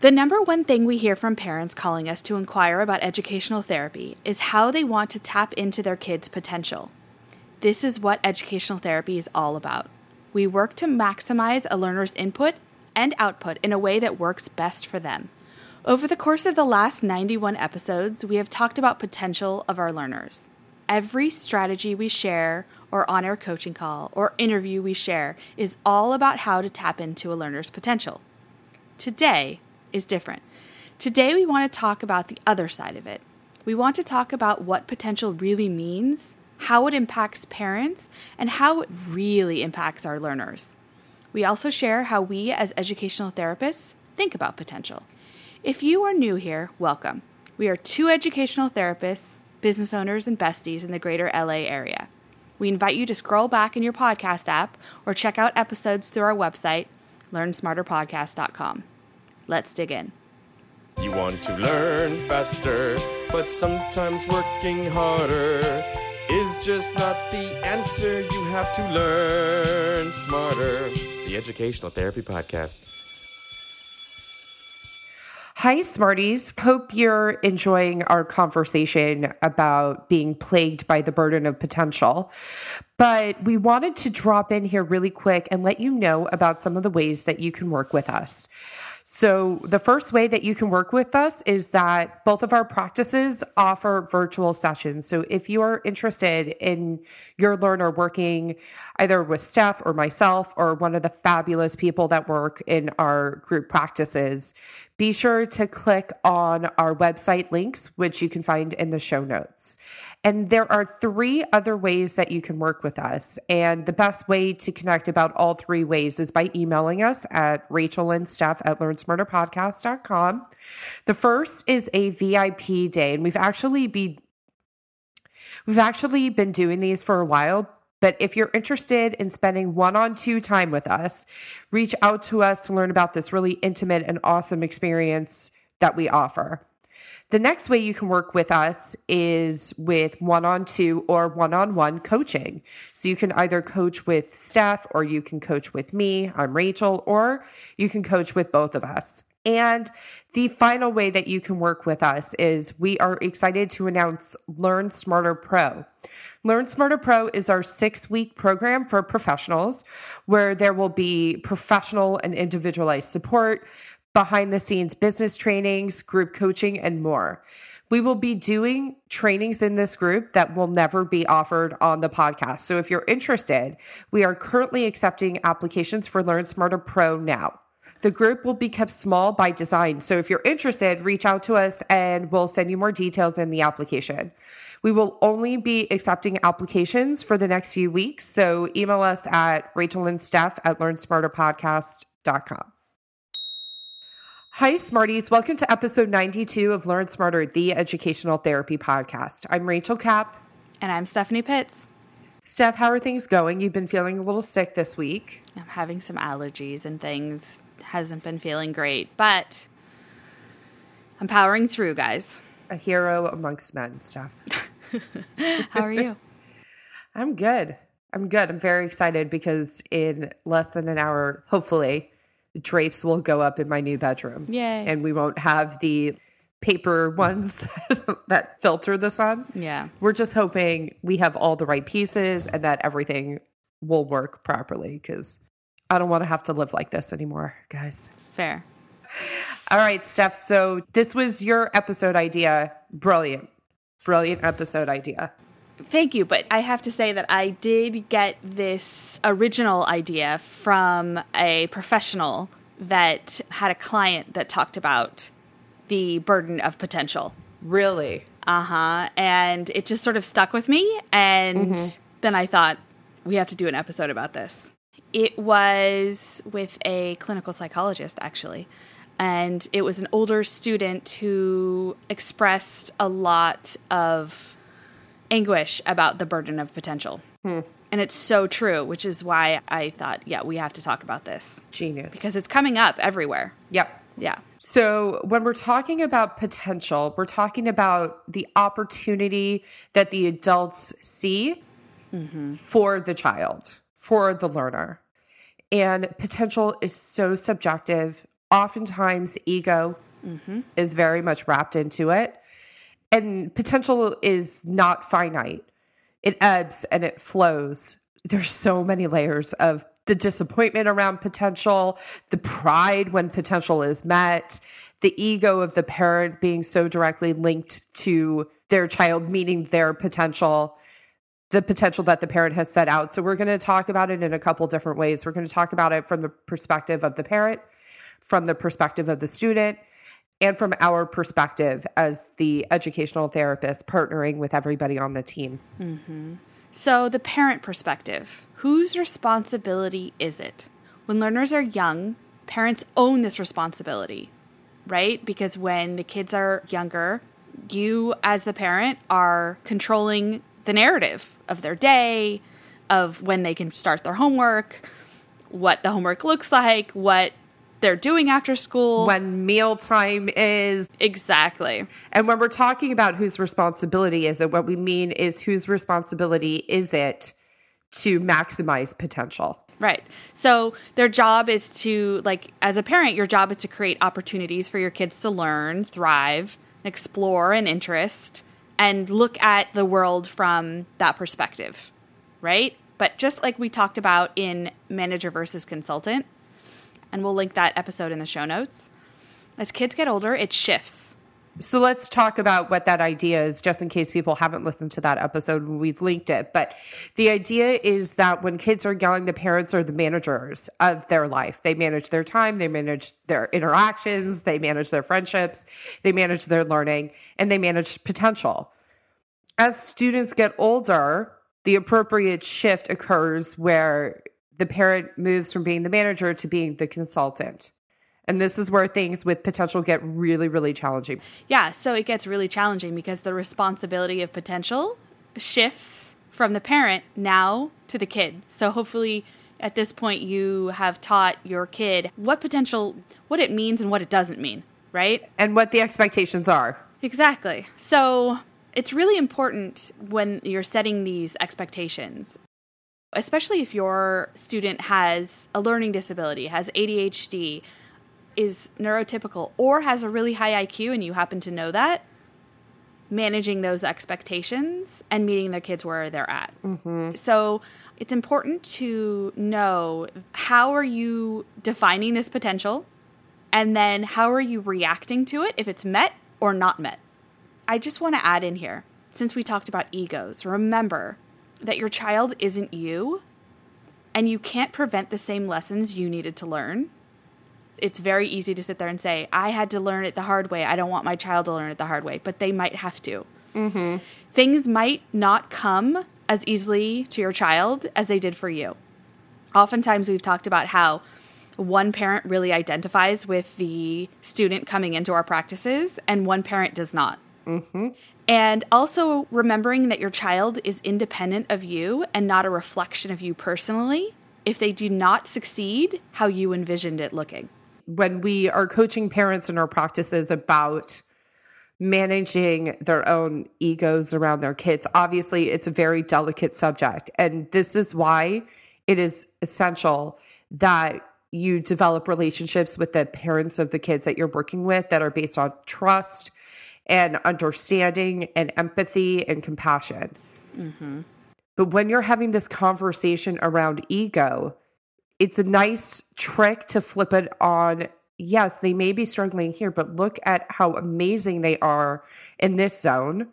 The number one thing we hear from parents calling us to inquire about educational therapy is how they want to tap into their kids' potential. This is what educational therapy is all about. We work to maximize a learner's input and output in a way that works best for them. Over the course of the last 91 episodes, we have talked about potential of our learners. Every strategy we share, or on air coaching call, or interview we share is all about how to tap into a learner's potential. Today is different. Today, we want to talk about the other side of it. We want to talk about what potential really means, how it impacts parents, and how it really impacts our learners. We also share how we, as educational therapists, think about potential. If you are new here, welcome. We are two educational therapists, business owners, and besties in the greater LA area. We invite you to scroll back in your podcast app or check out episodes through our website, learnsmarterpodcast.com. Let's dig in. You want to learn faster, but sometimes working harder is just not the answer. You have to learn smarter. The Educational Therapy Podcast. Hi, Smarties. Hope you're enjoying our conversation about being plagued by the burden of potential. But we wanted to drop in here really quick and let you know about some of the ways that you can work with us. So, the first way that you can work with us is that both of our practices offer virtual sessions. So, if you are interested in your learner working either with Steph or myself or one of the fabulous people that work in our group practices, be sure to click on our website links, which you can find in the show notes. And there are three other ways that you can work with us. And the best way to connect about all three ways is by emailing us at Rachel and Steph at learnsmarterpodcast.com. The first is a VIP day, and we've actually be we've actually been doing these for a while, but if you're interested in spending one on two time with us, reach out to us to learn about this really intimate and awesome experience that we offer. The next way you can work with us is with one on two or one on one coaching. So you can either coach with Steph or you can coach with me. I'm Rachel, or you can coach with both of us. And the final way that you can work with us is we are excited to announce Learn Smarter Pro. Learn Smarter Pro is our six week program for professionals where there will be professional and individualized support, behind the scenes business trainings, group coaching, and more. We will be doing trainings in this group that will never be offered on the podcast. So if you're interested, we are currently accepting applications for Learn Smarter Pro now. The group will be kept small by design. So if you're interested, reach out to us and we'll send you more details in the application. We will only be accepting applications for the next few weeks. So email us at Rachel and Steph at learnsmarterpodcast.com. Hi, Smarties. Welcome to episode 92 of Learn Smarter, the educational therapy podcast. I'm Rachel Kapp. And I'm Stephanie Pitts. Steph, how are things going? You've been feeling a little sick this week. I'm having some allergies and things. Hasn't been feeling great, but I'm powering through, guys. A hero amongst men, stuff. How are you? I'm good. I'm good. I'm very excited because in less than an hour, hopefully, the drapes will go up in my new bedroom. Yay. And we won't have the paper ones that filter the sun. Yeah. We're just hoping we have all the right pieces and that everything will work properly because I don't want to have to live like this anymore, guys. Fair. All right, Steph. So this was your episode idea. Brilliant. Brilliant episode idea. Thank you. But I have to say that I did get this original idea from a professional that had a client that talked about the burden of potential. Really? Uh huh. And it just sort of stuck with me. And mm-hmm. then I thought, we have to do an episode about this. It was with a clinical psychologist, actually. And it was an older student who expressed a lot of anguish about the burden of potential. Hmm. And it's so true, which is why I thought, yeah, we have to talk about this. Genius. Because it's coming up everywhere. Yep. Yeah. So when we're talking about potential, we're talking about the opportunity that the adults see mm-hmm. for the child, for the learner. And potential is so subjective oftentimes ego mm-hmm. is very much wrapped into it. And potential is not finite, it ebbs and it flows. There's so many layers of the disappointment around potential, the pride when potential is met, the ego of the parent being so directly linked to their child meeting their potential the potential that the parent has set out. So we're going to talk about it in a couple different ways. We're going to talk about it from the perspective of the parent, from the perspective of the student, and from our perspective as the educational therapist partnering with everybody on the team. Mm-hmm. So, the parent perspective whose responsibility is it? When learners are young, parents own this responsibility, right? Because when the kids are younger, you, as the parent, are controlling the narrative of their day, of when they can start their homework, what the homework looks like, what they're doing after school. When mealtime is, exactly. and when we're talking about whose responsibility is it, what we mean is whose responsibility is it to maximize potential. Right. So their job is to, like, as a parent, your job is to create opportunities for your kids to learn, thrive, explore an interest, and look at the world from that perspective. Right. But just like we talked about in manager versus consultant, and we'll link that episode in the show notes, as kids get older, it shifts. So let's talk about what that idea is, just in case people haven't listened to that episode. We've linked it. But the idea is that when kids are young, the parents are the managers of their life. They manage their time, they manage their interactions, they manage their friendships, they manage their learning, and they manage potential. As students get older, the appropriate shift occurs where the parent moves from being the manager to being the consultant. And this is where things with potential get really, really challenging. Yeah, so it gets really challenging because the responsibility of potential shifts from the parent now to the kid. So hopefully at this point you have taught your kid what potential what it means and what it doesn't mean, right? And what the expectations are. Exactly. So it's really important when you're setting these expectations, especially if your student has a learning disability, has ADHD, is neurotypical, or has a really high IQ and you happen to know that, managing those expectations and meeting their kids where they're at. Mm-hmm. So it's important to know how are you defining this potential and then how are you reacting to it if it's met or not met. I just want to add in here, since we talked about egos, remember that your child isn't you and you can't prevent the same lessons you needed to learn. It's very easy to sit there and say, I had to learn it the hard way. I don't want my child to learn it the hard way, but they might have to. Mm-hmm. Things might not come as easily to your child as they did for you. Oftentimes, we've talked about how one parent really identifies with the student coming into our practices, and one parent does not. Mm-hmm. And also remembering that your child is independent of you and not a reflection of you personally if they do not succeed how you envisioned it looking. When we are coaching parents in our practices about managing their own egos around their kids, obviously it's a very delicate subject. And this is why it is essential that you develop relationships with the parents of the kids that you're working with that are based on trust and understanding and empathy and compassion. Mm-hmm. But when you're having this conversation around ego, it's a nice trick to flip it on. Yes, they may be struggling here, but look at how amazing they are in this zone,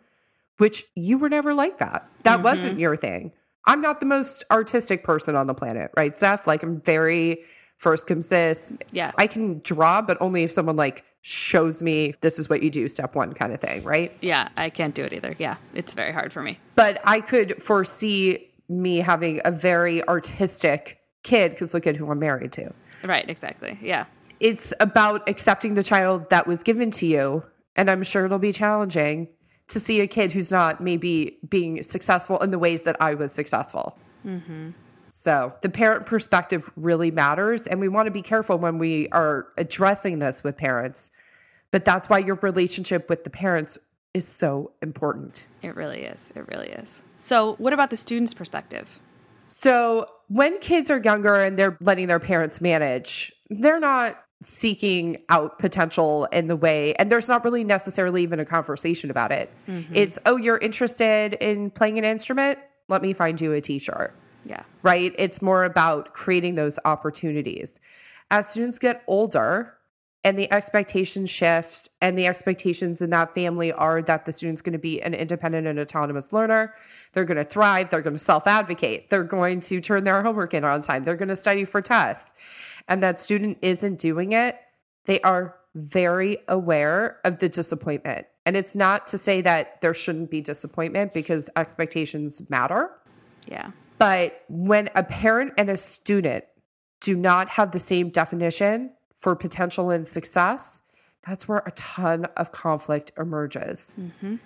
which you were never like that. That mm-hmm. wasn't your thing. I'm not the most artistic person on the planet, right, Steph? Like, I'm very first comes this. Yeah. I can draw, but only if someone like shows me this is what you do, step one kind of thing, right? Yeah, I can't do it either. Yeah, it's very hard for me. But I could foresee me having a very artistic kid because look at who I'm married to. Right, exactly. Yeah. It's about accepting the child that was given to you. And I'm sure it'll be challenging to see a kid who's not maybe being successful in the ways that I was successful. Mm-hmm. So the parent perspective really matters. And we want to be careful when we are addressing this with parents. But that's why your relationship with the parents is so important. It really is. It really is. So, what about the student's perspective? So when kids are younger and they're letting their parents manage, they're not seeking out potential in the way and there's not really necessarily even a conversation about it. Mm-hmm. It's oh you're interested in playing an instrument? Let me find you a teacher Yeah. right? It's more about creating those opportunities. As students get older and the expectations shift and the expectations in that family are that the student's going to be an independent and autonomous learner. They're going to thrive they're going to self-advocate they're going to turn their homework in on time they're going to study for tests. And that student isn't doing it they are very aware of the disappointment. And it's not to say that there shouldn't be disappointment because expectations matter. Yeah. but when a parent and a student do not have the same definition for potential and success, that's where a ton of conflict emerges. Mm-hmm.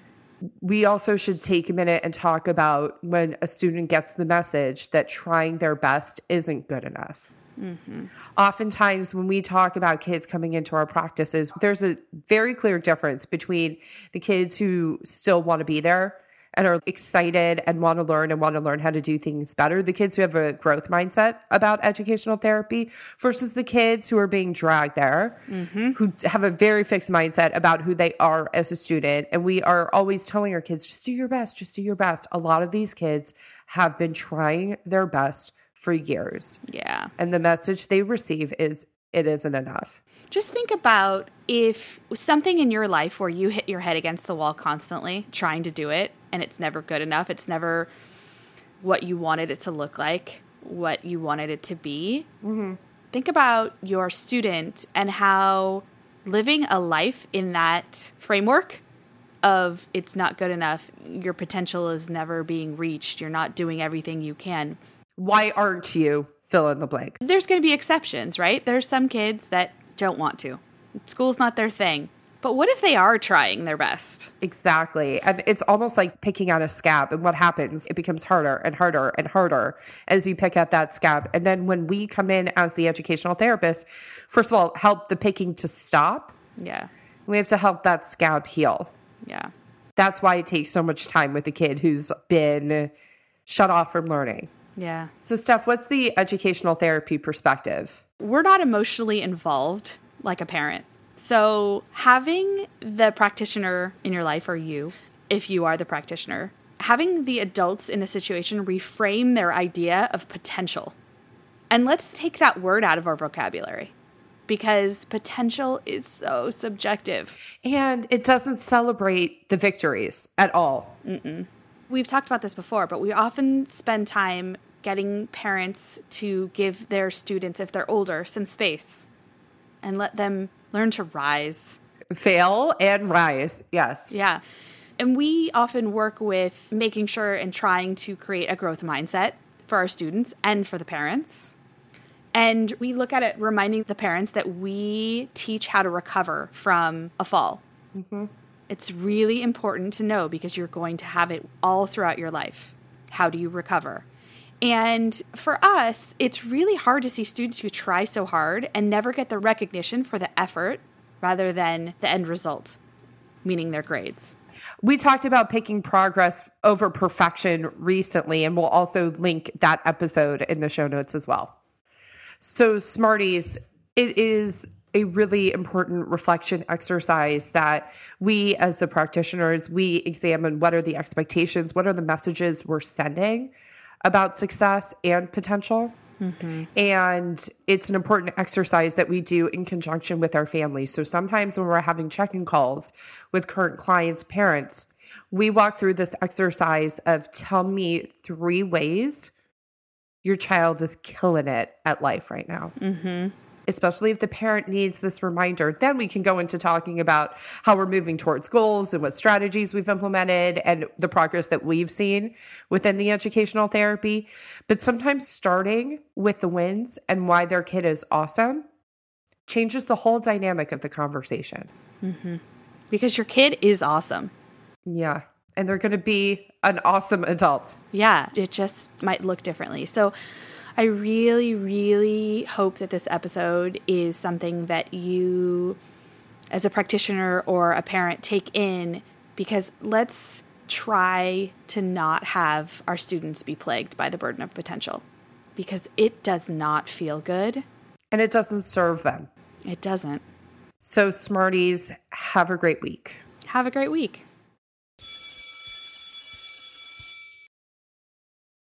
We also should take a minute and talk about when a student gets the message that trying their best isn't good enough. Mm-hmm. Oftentimes, when we talk about kids coming into our practices, there's a very clear difference between the kids who still want to be there and are excited and want to learn and want to learn how to do things better, the kids who have a growth mindset about educational therapy versus the kids who are being dragged there, mm-hmm. who have a very fixed mindset about who they are as a student. And we are always telling our kids, just do your best, just do your best. A lot of these kids have been trying their best for years. Yeah. And the message they receive is it isn't enough. Just think about if something in your life where you hit your head against the wall constantly trying to do it and it's never good enough, it's never what you wanted it to look like, what you wanted it to be. Mm-hmm. Think about your student and how living a life in that framework of it's not good enough, your potential is never being reached, you're not doing everything you can. Why aren't you fill in the blank? there's going to be exceptions, right? There's some kids that don't want to. School's not their thing. But what if they are trying their best? Exactly. And it's almost like picking out a scab. And what happens? It becomes harder and harder and harder as you pick at that scab. And then when we come in as the educational therapist, first of all, help the picking to stop. Yeah. We have to help that scab heal. Yeah. That's why it takes so much time with a kid who's been shut off from learning. Yeah. So, Steph, what's the educational therapy perspective? We're not emotionally involved like a parent. So, having the practitioner in your life, or you, if you are the practitioner, having the adults in the situation reframe their idea of potential. And let's take that word out of our vocabulary because potential is so subjective. And it doesn't celebrate the victories at all. We've talked about this before, but we often spend time getting parents to give their students, if they're older, some space and let them learn to rise. Fail and rise. Yes. Yeah. And we often work with making sure and trying to create a growth mindset for our students and for the parents. And we look at it reminding the parents that we teach how to recover from a fall. Mm-hmm. It's really important to know because you're going to have it all throughout your life. How do you recover? And for us, it's really hard to see students who try so hard and never get the recognition for the effort rather than the end result, meaning their grades. We talked about picking progress over perfection recently, and we'll also link that episode in the show notes as well. So, Smarties, it is a really important reflection exercise that we as the practitioners we examine what are the expectations what are the messages we're sending about success and potential mm-hmm. and it's an important exercise that we do in conjunction with our families. So sometimes when we're having check in calls with current clients' parents, we walk through this exercise of tell me three ways your child is killing it at life right now. Mm-hmm. Especially if the parent needs this reminder, then we can go into talking about how we're moving towards goals and what strategies we've implemented and the progress that we've seen within the educational therapy. But sometimes starting with the wins and why their kid is awesome changes the whole dynamic of the conversation. Mm-hmm. Because your kid is awesome. Yeah. And they're going to be an awesome adult. Yeah, it just might look differently. So I really, really hope that this episode is something that you, as a practitioner or a parent, take in because let's try to not have our students be plagued by the burden of potential because it does not feel good. And it doesn't serve them. It doesn't. So, Smarties, have a great week. Have a great week.